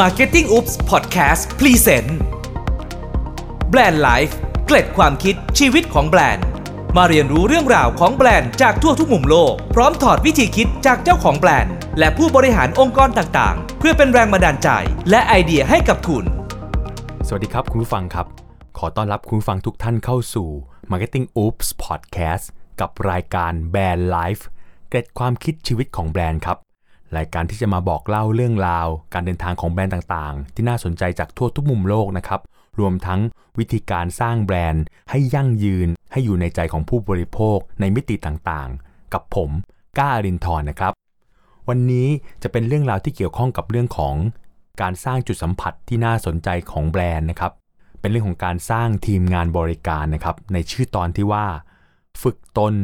Marketing Oops Podcast Present Brand Life เกร็ดความคิดชีวิตของแบรนด์ มาเรียนรู้เรื่องราวของแบรนด์จากทั่วทุกมุมโลก พร้อมถอดวิธีคิดจากเจ้าของแบรนด์ และผู้บริหารองค์กรต่างๆ เพื่อเป็นแรงบันดาลใจ และไอเดียให้กับคุณ สวัสดีครับคุณผู้ฟังครับ ขอต้อนรับคุณผู้ฟังทุกท่านเข้าสู่ Marketing Oops Podcast กับรายการ Brand Life เกร็ดความคิดชีวิตของแบรนด์ครับ รายการที่จะมาบอกเล่าเรื่องราว การเดินทางของแบรนด์ต่างๆ ที่น่าสนใจจากทั่วทุกมุมโลกนะครับ รวมทั้งวิธีการสร้างแบรนด์ให้ยั่งยืน ให้อยู่ในใจของผู้บริโภคในมิติต่างๆ กับผมก้าอรินทร์นะครับ วันนี้จะเป็นเรื่องราวที่เกี่ยวข้องกับเรื่องของการสร้างจุดสัมผัสที่น่าสนใจของแบรนด์นะครับ เป็นเรื่องของการสร้างทีมงานบริการนะครับ ในชื่อตอนที่ว่า ฝึกตน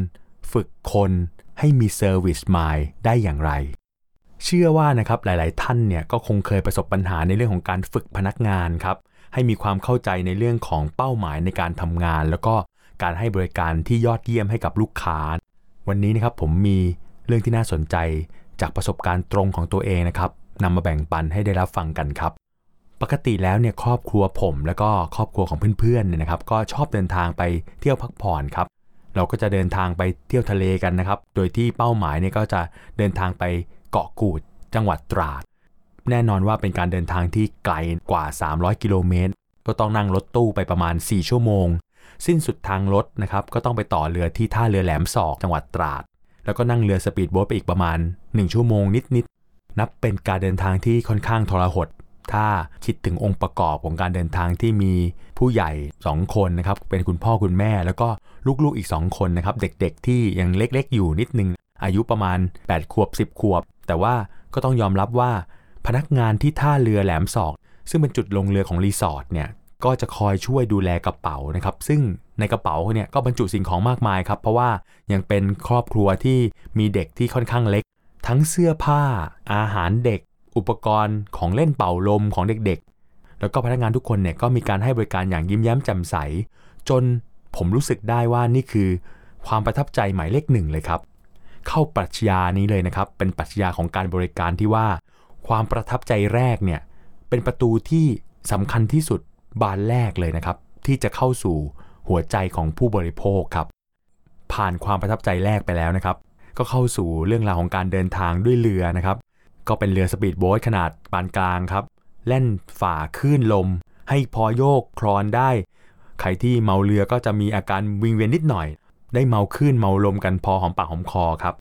ฝึกคนให้มีเซอร์วิสมายได้อย่างไร เชื่อว่านะครับหลาย ๆ ท่านเนี่ยก็คงเคยประสบปัญหาในเรื่องของการฝึกพนักงานครับให้มีความเข้าใจในเรื่องของเป้าหมายในการทำงาน แล้วก็การให้บริการที่ยอดเยี่ยมให้กับลูกค้า วันนี้นะครับผมมีเรื่องที่น่าสนใจจากประสบการณ์ตรงของตัวเองนะครับนำมาแบ่งปันให้ได้รับฟังกันครับ ปกติแล้วเนี่ยครอบครัวผมแล้วก็ครอบครัวของเพื่อนๆเนี่ยนะครับ ก็ชอบเดินทางไปเที่ยวพักผ่อนครับ เราก็จะเดินทางไปเที่ยวทะเลกันนะครับ โดยที่เป้าหมายเนี่ยก็จะเดินทางไป เกาะกูด จังหวัดตราด แน่นอนว่าเป็นการเดินทางที่ไกลกว่า 300 กิโลเมตร ก็ต้องนั่งรถตู้ไปประมาณ 4 ชั่วโมง สิ้นสุดทางรถนะครับ ก็ต้องไปต่อเรือที่ท่าเรือแหลมศอกจังหวัดตราด แล้วก็นั่งเรือสปีดโบ๊ทไปอีกประมาณ 1 ชั่วโมงนิดๆ นับเป็นการเดินทางที่ค่อนข้างทรหดถ้าคิดถึงองค์ประกอบของการเดินทางที่มีผู้ใหญ่ 2 คนนะครับ เป็นคุณพ่อคุณแม่ แล้วก็ลูกๆอีก 2 คนนะครับ เด็กๆที่ยังเล็กๆอยู่นิดนึง อายุประมาณ 8 ขวบ 10 ขวบ แต่ว่าก็ต้องยอมรับว่าพนักงานที่ท่าเรือแหลมศอก ซึ่งเป็นจุดลงเรือของรีสอร์ทเนี่ยก็จะคอยช่วยดูแลกระเป๋านะครับ ซึ่งในกระเป๋าเนี่ยก็บรรจุสิ่งของมากมายครับ เพราะว่ายังเป็นครอบครัวที่มีเด็กที่ค่อนข้างเล็ก ทั้งเสื้อผ้า อาหารเด็ก อุปกรณ์ของเล่นเป่าลมของเด็กๆ แล้วก็พนักงานทุกคนเนี่ยก็มีการให้บริการอย่างยิ้มแย้มแจ่มใส จนผมรู้สึกได้ว่านี่คือ ความประทับใจหมายเลขหนึ่งเลยครับ เข้าปรัชญานี้เลยนะครับ เป็นปรัชญาของการบริการที่ว่า ความประทับใจแรกเนี่ยเป็นประตูที่สำคัญที่สุดบานแรกเลยนะครับ ที่จะเข้าสู่หัวใจของผู้บริโภคครับ ผ่านความประทับใจแรกไปแล้วนะครับ ก็เข้าสู่เรื่องราวของการเดินทางด้วยเรือนะครับ ก็เป็นเรือสปีดโบ๊ทขนาดปานกลางครับแล่นฝ่าคลื่นลม ให้พอโยกคลอนได้ ใครที่เมาเรือก็จะมีอาการวิงเวียนนิดหน่อย ได้เมาคลื่นเมาลมกันพอหอมปากหอมคอครับ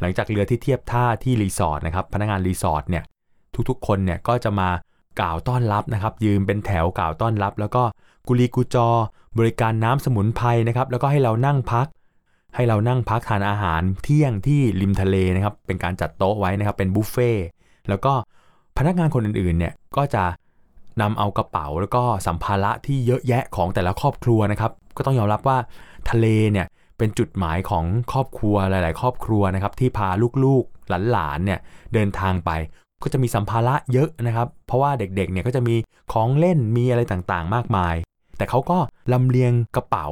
หลังจากเรือที่เทียบท่าที่รีสอร์ทนะครับ พนักงานรีสอร์ทเนี่ยทุกๆ คนเนี่ยก็จะมากล่าวต้อนรับนะครับ ยืนเป็นแถวกล่าวต้อนรับ แล้วก็กุลีกุจอ บริการน้ำสมุนไพรนะครับ แล้วก็ให้เรานั่งพัก ให้เรานั่งพักทานอาหารเที่ยงที่ริมทะเลนะครับ เป็นการจัดโต๊ะไว้นะครับ เป็นบุฟเฟ่แล้วก็พนักงานคนอื่นๆเนี่ยก็จะนำเอากระเป๋าแล้วก็สัมภาระที่เยอะแยะของแต่ละครอบครัวนะครับ ก็ต้องยอมรับว่าทะเลเนี่ย เป็นจุดหมายของครอบครัวหลาย ๆ ครอบครัวนะครับที่พาลูกๆหลานๆเนี่ยเดินทางไป ก็จะมีสัมภาระเยอะนะครับ เพราะว่าเด็ก ๆ เนี่ยก็จะมีของเล่นมีอะไรต่างๆ มากมาย แต่เขาก็ลำเลียงกระเป๋า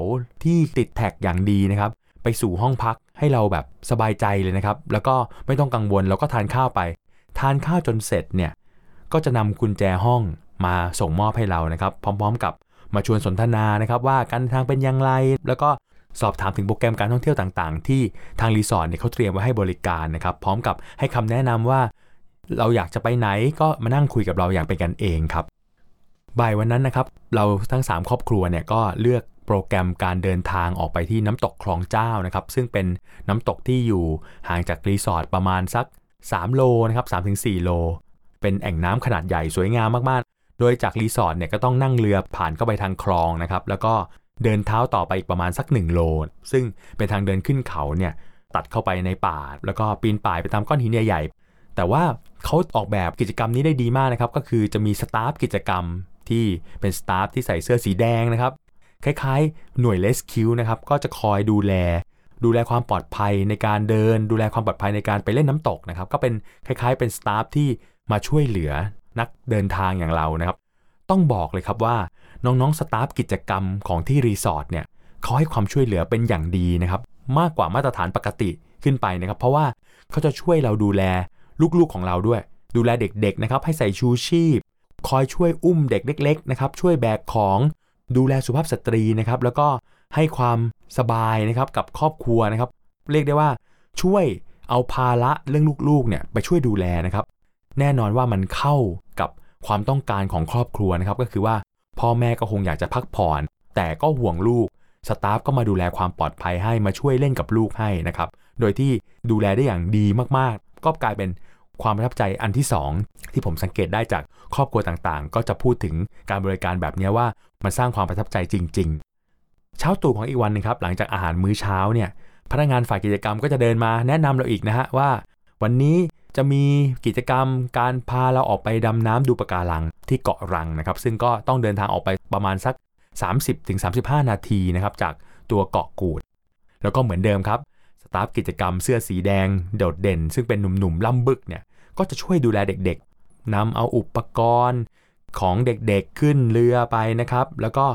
ที่ติดแท็กอย่างดีนะครับ ไปสู่ห้องพักให้เราแบบสบายใจเลยนะครับ แล้วก็ไม่ต้องกังวลแล้วก็ทานข้าวไป ทานข้าวจนเสร็จเนี่ยก็จะนำกุญแจห้องมาส่งมอบให้เรานะครับ พร้อม ๆ กับมาชวนสนทนานะครับ ว่าการทางเป็นอย่างไร แล้วก็ สอบถามถึงโปรแกรมการท่องเที่ยวต่างๆ ที่ทางรีสอร์ทเนี่ยเขาเตรียมไว้ให้บริการนะครับ พร้อมกับให้คำแนะนำว่า เราอยากจะไปไหนก็มานั่งคุยกับเราอย่างเป็นกันเองครับบ่ายวันนั้นนะครับ เราทั้ง 3 ครอบครัวเนี่ยก็เลือกโปรแกรมการเดินทางออกไปที่น้ำตกคลองเจ้านะครับ ซึ่งเป็นน้ำตกที่อยู่ห่างจากรีสอร์ทประมาณสัก 3 โลนะครับ3-4 โล เป็นแอ่งน้ำขนาดใหญ่สวยงามมากๆ โดยจากรีสอร์ทเนี่ยก็ต้องนั่งเรือผ่านเข้าไปทางคลองนะครับ แล้วก็ เดินเท้าต่อไปอีกประมาณสัก1โล ซึ่งเป็นทางเดินขึ้นเขาเนี่ยตัดเข้าไปในป่า แล้วก็ปีนป่ายไปตามก้อนหินใหญ่ๆ แต่ว่าเขาออกแบบกิจกรรมนี้ได้ดีมากนะครับ ก็คือจะมี staff กิจกรรมที่เป็น staff ที่ใส่เสื้อสีแดงนะครับ คล้ายๆ หน่วย rescue นะครับ ก็จะคอยดูแล ดูแลความปลอดภัยในการเดิน ดูแลความปลอดภัยในการไปเล่นน้ำตกนะครับ ก็เป็นคล้ายๆ เป็น staff ที่มาช่วยเหลือนักเดินทางอย่างเรานะครับ ต้องบอกเลยครับว่าน้องๆ staff กิจกรรมของที่รีสอร์ทเนี่ยเขาให้ความช่วยเหลือเป็นอย่างดีนะครับ มากกว่ามาตรฐานปกติขึ้นไปนะครับ เพราะว่าเขาจะช่วยเราดูแลลูกๆของเราด้วย ดูแลเด็กๆนะครับให้ใส่ชูชีพ คอยช่วยอุ้มเด็กเล็กๆนะครับช่วยแบกของดูแลสุภาพสตรีนะครับแล้วก็ให้ความสบายนะครับกับครอบครัวนะครับ เรียกได้ว่าช่วยเอาภาระเรื่องลูกๆเนี่ยไปช่วยดูแลนะครับ แน่นอนว่ามันเข้ากับ ความต้องการของครอบครัวนะครับก็คือว่าพ่อแม่ก็คงอยากจะพักผ่อน แต่ก็ห่วงลูกสตาฟก็มาดูแลความปลอดภัยให้มาช่วยเล่นกับลูกให้นะครับโดยที่ดูแลได้อย่างดีมากๆ ก็กลายเป็นความประทับใจอันที่ 2 ที่ผมสังเกตได้จากครอบครัวต่างๆ ก็จะพูดถึงการบริการแบบนี้ว่ามันสร้างความประทับใจจริง ๆ เช้าตู่ของอีกวันนึงครับหลังจากอาหารมื้อเช้าเนี่ยพนักงานฝ่ายกิจกรรมก็จะเดินมาแนะนำเราอีกนะฮะว่า วันนี้ จะมีกิจกรรมการพาเราออกไปดำน้ำดูปะการังที่เกาะรังนะครับ ซึ่งก็ต้องเดินทางออกไปประมาณสัก 30-35 นาทีนะครับ จากตัวเกาะกูด แล้วก็เหมือนเดิมครับสตาฟกิจกรรมเสื้อสีแดงโดดเด่น ซึ่งเป็นหนุ่มๆล่ำบึกเนี่ยก็จะช่วยดูแลเด็กๆนำเอาอุปกรณ์ของเด็กๆขึ้นเรือไปนะครับ แล้วก็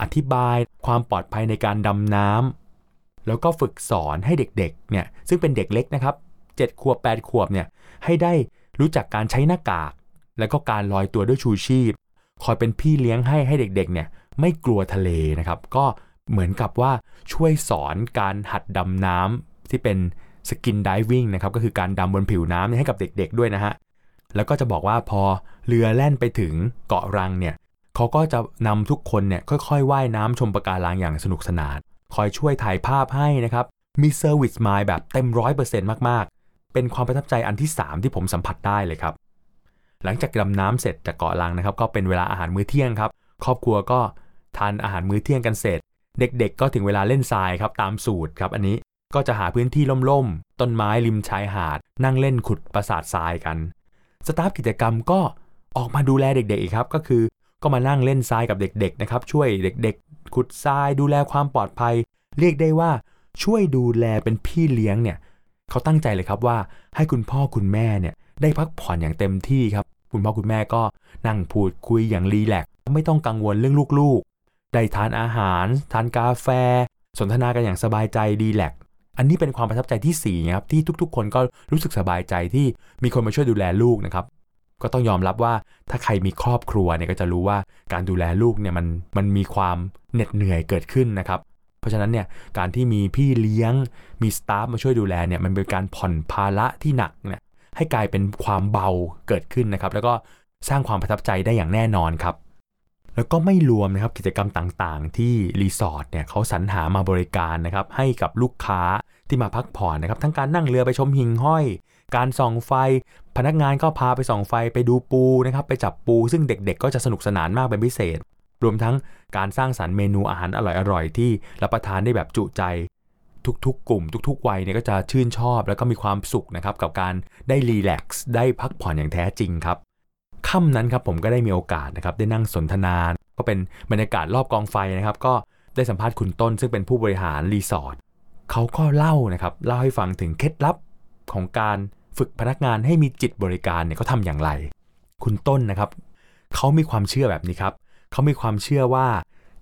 อธิบายความปลอดภัยในการดำน้ำแล้วก็ฝึกสอนให้เด็กๆเนี่ยซึ่งเป็นเด็กเล็กนะครับ 7 ขวบ 8 ขวบเนี่ยให้ได้รู้จักการใช้หน้ากาก แล้วก็การลอยตัวด้วยชูชีพ คอยเป็นพี่เลี้ยงให้ให้เด็กๆเนี่ยไม่กลัวทะเลนะครับ ก็เหมือนกับว่าช่วยสอนการหัดดำน้ำที่เป็น skin diving นะครับก็คือการดำบนผิวน้ำให้กับเด็กๆด้วยนะฮะแล้วก็จะบอกว่าพอเรือแล่นไปถึงเกาะรังเนี่ยเขาก็จะนำทุกคนเนี่ยค่อยๆว่ายน้ำชมปะการังอย่างสนุกสนาน คอยช่วยถ่ายภาพให้นะครับมี service mind แบบเต็มร้อยเปอร์เซ็นต์มาก เป็นความประทับใจอันที่ 3 ที่ผมสัมผัสได้เลยครับ หลังจากดำน้ำเสร็จจากเกาะรังนะครับ ก็เป็นเวลาอาหารมื้อเที่ยงครับ ครอบครัวก็ทานอาหารมื้อเที่ยงกันเสร็จ เด็กๆ ก็ถึงเวลาเล่นทรายครับตามสูตรครับ อันนี้ก็จะหาพื้นที่ร่มๆ ต้นไม้ริมชายหาด นั่งเล่นขุดปราสาททรายกัน staff กิจกรรมก็ออกมาดูแลเด็กๆอีกครับ ก็คือก็มานั่งเล่นทรายกับเด็กๆนะครับช่วยเด็กๆ ขุดทรายดูแลความปลอดภัย เรียกได้ว่าช่วยดูแลเป็นพี่เลี้ยงเนี่ย เขาตั้งใจเลยครับว่าให้คุณพ่อคุณแม่เนี่ยได้พักผ่อนอย่างเต็มที่ครับ คุณพ่อคุณแม่ก็นั่งพูดคุยอย่างรีแลกซ์ไม่ต้องกังวลเรื่องลูกๆ ได้ทานอาหาร ทานกาแฟ สนทนากันอย่างสบายใจดีแลกอันนี้เป็นความประทับใจที่4ครับที่ทุกๆ คนก็รู้สึกสบายใจที่มีคนมาช่วยดูแลลูกนะครับ ก็ต้องยอมรับว่าถ้าใครมีครอบครัวเนี่ยก็จะรู้ว่าการดูแลลูกเนี่ยมันมันมีความเหน็ดเหนื่อยเกิดขึ้นนะครับ เพราะฉะนั้นเนี่ยการที่มีพี่เลี้ยงมีสตาฟมาช่วยดูแลเนี่ยมันเป็นการผ่อนภาระที่หนักเนี่ยให้กลายเป็นความเบาเกิดขึ้นนะครับ แล้วก็สร้างความประทับใจได้อย่างแน่นอนครับแล้วก็ไม่รวมนะครับกิจกรรมต่างๆ ที่รีสอร์ทเนี่ยเขาสรรหามาบริการนะครับให้กับลูกค้าที่มาพักผ่อนนะครับ ทั้งการนั่งเรือไปชมหิ่งห้อย การส่องไฟ พนักงานก็พาไปส่องไฟไปดูปูนะครับ ไปจับปูซึ่งเด็กๆ ก็จะสนุกสนานมากเป็นพิเศษ รวมทั้งการสร้างสารรค์เมนูอาหารอร่อยๆ ที่รับประทานได้แบบจุใจ ทุกๆ กลุ่ม ทุก ๆ วัยเนี่ยก็จะชื่นชอบแล้วก็มีความสุขนะครับกับการได้รีแลกซ์ได้พักผ่อนอย่างแท้จริงครับค่ำนั้นครับผมก็ได้มีโอกาสนะครับได้นั่งสนทนา ก็เป็นบรรยากาศรอบกองไฟนะครับ ก็ได้สัมภาษณ์คุณต้น ซึ่งเป็นผู้บริหารรีสอร์ทเขาก็เล่านะครับเล่าให้ฟังถึงเคล็ดลับของการฝึกพนักงานให้มีจิตบริการเนี่ยเขาทำอย่างไร คุณต้นนะครับเขามีความเชื่อแบบนี้ครับ เขามีความเชื่อว่า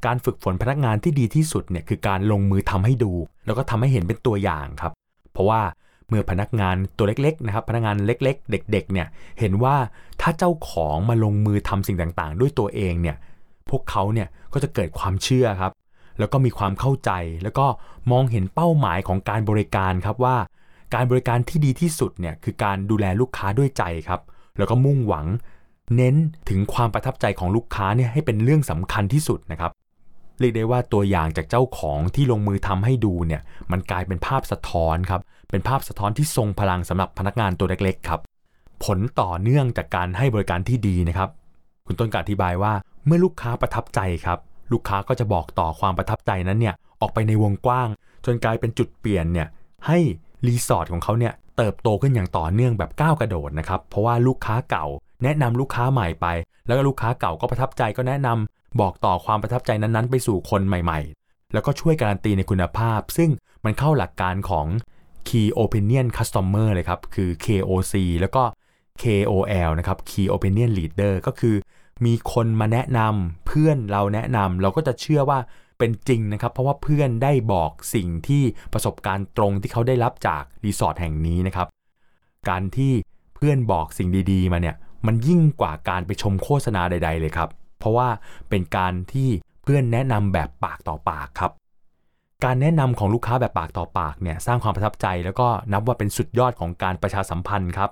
การฝึกฝนพนักงานที่ดีที่สุดเนี่ยคือการลงมือทำให้ดู แล้วก็ทำให้เห็นเป็นตัวอย่างครับ เพราะว่าเมื่อพนักงานตัวเล็กๆนะครับ พนักงานเล็ก ๆ เด็ก ๆ เนี่ยเห็นว่าถ้าเจ้าของมาลงมือทำสิ่งต่างๆ ด้วยตัวเองเนี่ยพวกเขาเนี่ยก็จะเกิดความเชื่อครับ แล้วก็มีความเข้าใจแล้วก็มองเห็นเป้าหมายของการบริการครับว่า การบริการที่ดีที่สุดเนี่ยคือการดูแลลูกค้าด้วยใจครับ แล้วก็มุ่งหวัง เน้นถึงความประทับใจของลูกค้าเนี่ยให้เป็นเรื่องสำคัญที่สุดนะครับ เรียกได้ว่าตัวอย่างจากเจ้าของที่ลงมือทำให้ดูเนี่ยมันกลายเป็นภาพสะท้อนครับ เป็นภาพสะท้อนที่ทรงพลังสำหรับพนักงานตัวเล็กๆครับ ผลต่อเนื่องจากการให้บริการที่ดีนะครับ คุณต้นกอธิบายว่าเมื่อลูกค้าประทับใจครับ ลูกค้าก็จะบอกต่อความประทับใจนั้นเนี่ยออกไปในวงกว้าง จนกลายเป็นจุดเปลี่ยนเนี่ยให้รีสอร์ทของเขาเนี่ยเติบโตขึ้นอย่างต่อเนื่องแบบก้าวกระโดดนะครับ เพราะว่าลูกค้าเก่า แนะนำลูกค้าใหม่ไป แล้วก็ลูกค้าเก่าก็ประทับใจก็แนะนำบอกต่อความประทับใจนั้นๆ ไปสู่คนใหม่ๆ แล้วก็ช่วยการันตีในคุณภาพ ซึ่งมันเข้าหลักการของ Key Opinion Customer เลยครับ คือ KOC แล้วก็ KOL นะครับ Key Opinion Leader ก็คือ มีคนมาแนะนำเพื่อนเราแนะนำเราก็จะเชื่อว่าเป็นจริงนะครับ เพราะว่าเพื่อนได้บอกสิ่งที่ประสบการณ์ตรงที่เขาได้รับจากรีสอร์ทแห่งนี้นะครับ การที่เพื่อนบอกสิ่งดีๆ มาเนี่ย มันยิ่งกว่าการไปชมโฆษณาใด ๆ เลยครับ เพราะว่าเป็นการที่เพื่อนแนะนำแบบปากต่อปากครับ การแนะนำของลูกค้าแบบปากต่อปากเนี่ยสร้างความประทับใจ แล้วก็นับว่าเป็นสุดยอดของการประชาสัมพันธ์ครับ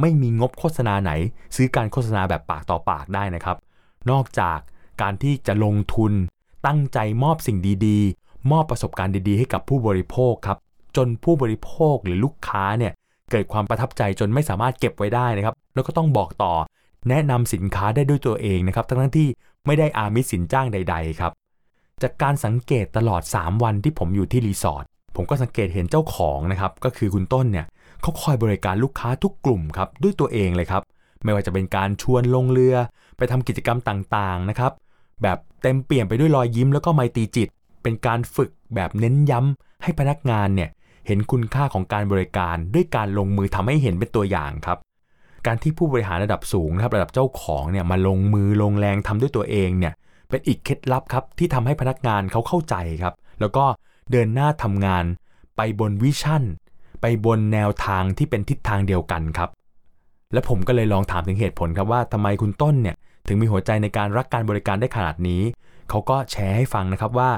ไม่มีงบโฆษณาไหน ซื้อการโฆษณาแบบปากต่อปากได้นะครับ นอกจากการที่จะลงทุน ตั้งใจมอบสิ่งดีๆ มอบประสบการณ์ดีๆ ให้กับผู้บริโภคครับจนผู้บริโภคหรือลูกค้าเนี่ย เกิดความประทับใจจนไม่สามารถเก็บไว้ได้นะครับ แล้วก็ต้องบอกต่อ แนะนำสินค้าได้ด้วยตัวเองนะครับ ทั้งที่ไม่ได้อามิสสินจ้างใด ๆ ครับ จากการสังเกตตลอด 3 วันที่ผมอยู่ที่รีสอร์ทผมก็สังเกตเห็นเจ้าของนะครับ ก็คือคุณต้นเนี่ยเขาคอยบริการลูกค้าทุกกลุ่มครับด้วยตัวเองเลยครับ ไม่ว่าจะเป็นการชวนลงเรือ ไปทำกิจกรรมต่างๆนะครับ แบบเต็มเปี่ยมไปด้วยรอยยิ้มแล้วก็ไมตรีจิต เป็นการฝึกแบบเน้นย้ำให้พนักงานเนี่ย เห็นคุณค่าของการบริการด้วยการลงมือทำให้เห็นเป็นตัวอย่างครับ การที่ผู้บริหารระดับสูงนะครับระดับเจ้าของเนี่ยมาลงมือลงแรงทำด้วยตัวเองเนี่ยเป็นอีกเคล็ดลับครับที่ทำให้พนักงานเขาเข้าใจครับ แล้วก็เดินหน้าทำงานไปบนวิชั่น ไปบนแนวทางที่เป็นทิศทางเดียวกันครับ และผมก็เลยลองถามถึงเหตุผลครับว่าทำไมคุณต้นเนี่ยถึงมีหัวใจในการรักการบริการได้ขนาดนี้ เขาก็แชร์ให้ฟังนะครับว่า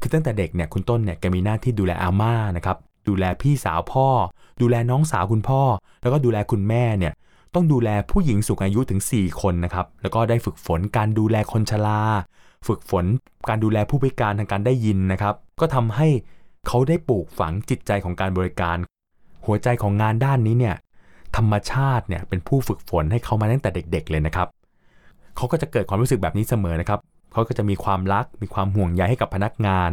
คือตั้งแต่เด็กเนี่ยคุณต้นเนี่ยแกมีหน้าที่ดูแลอาม่านะครับดูแลพี่สาวพ่อ ดูแลน้องสาวคุณพ่อ แล้วก็ดูแลคุณแม่เนี่ยต้องดูแลผู้หญิงสูงอายุถึง 4 คนนะครับแล้วก็ได้ฝึกฝนการดูแลคนชราฝึกฝนการดูแลผู้พิการทางการได้ยินนะครับ ก็ทำให้เขาได้ปลูกฝังจิตใจของการบริการ หัวใจของงานด้านนี้เนี่ยธรรมชาติเนี่ยเป็นผู้ฝึกฝนให้เขามาตั้งแต่เด็ก ๆ เลยนะครับเขาก็จะเกิดความรู้สึกแบบนี้เสมอนะครับ เขาก็จะมีความรัก มีความห่วงใยให้กับพนักงาน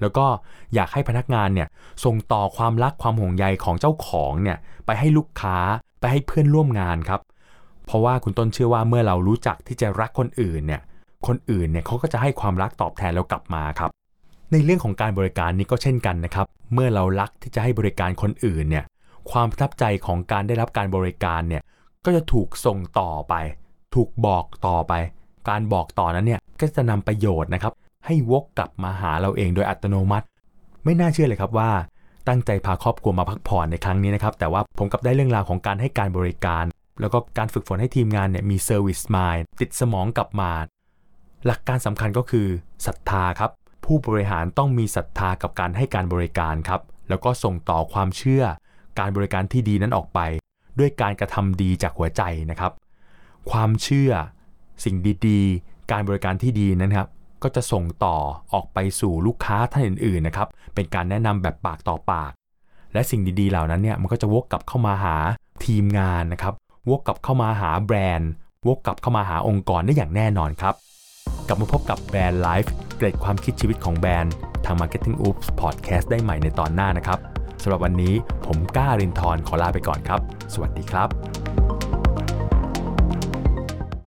แล้วก็อยากให้พนักงานเนี่ยส่งต่อความรักความห่วงใยของเจ้าของเนี่ยไปให้ลูกค้าไปให้เพื่อนร่วมงานครับ เพราะว่าคุณต้นเชื่อว่าเมื่อเรารู้จักที่จะรักคนอื่นเนี่ยคนอื่นเนี่ยเขาก็จะให้ความรักตอบแทนเรากลับมาครับ ในเรื่องของการบริการนี้ก็เช่นกันนะครับ เมื่อเรารักที่จะให้บริการคนอื่นเนี่ยความประทับใจของการได้รับการบริการเนี่ยก็จะถูกส่งต่อไป ถูกบอกต่อไป การบอกต่อนั้นเนี่ย ก็จะนำประโยชน์นะครับ ให้วกกลับมาหาเราเองโดยอัตโนมัติ ไม่น่าเชื่อเลยครับว่า ตั้งใจพาครอบครัวมาพักผ่อนในครั้งนี้นะครับ แต่ว่าผมกลับได้เรื่องราวของการให้การบริการ แล้วก็การฝึกฝนให้ทีมงานเนี่ยมี service mind ติดสมองกลับมา หลักการสำคัญก็คือศรัทธาครับ ผู้บริหารต้องมีศรัทธากับการให้การบริการครับ แล้วก็ส่งต่อความเชื่อ การบริการที่ดีนั้นออกไป ด้วยการกระทำดีจากหัวใจนะครับ ความเชื่อ สิ่งดีๆ การบริการที่ดีนั้นครับก็จะส่งต่อออกไปสู่ลูกค้าท่านอื่นๆนะครับเป็นการแนะนำแบบปากต่อปาก และสิ่งดีๆเหล่านั้นเนี่ยมันก็จะวกกลับเข้ามาหาทีมงานนะครับวกกลับเข้ามาหาแบรนด์ วกกลับเข้ามาหาองค์กรได้อย่างแน่นอนครับ กลับมาพบกับ Brand Life เกร็ดความคิดชีวิตของแบรนด์ ทาง Marketing Oops Podcast ได้ใหม่ในตอนหน้านะครับสำหรับวันนี้ผมก้ารินทร์ขอลาไปก่อนครับ สวัสดีครับ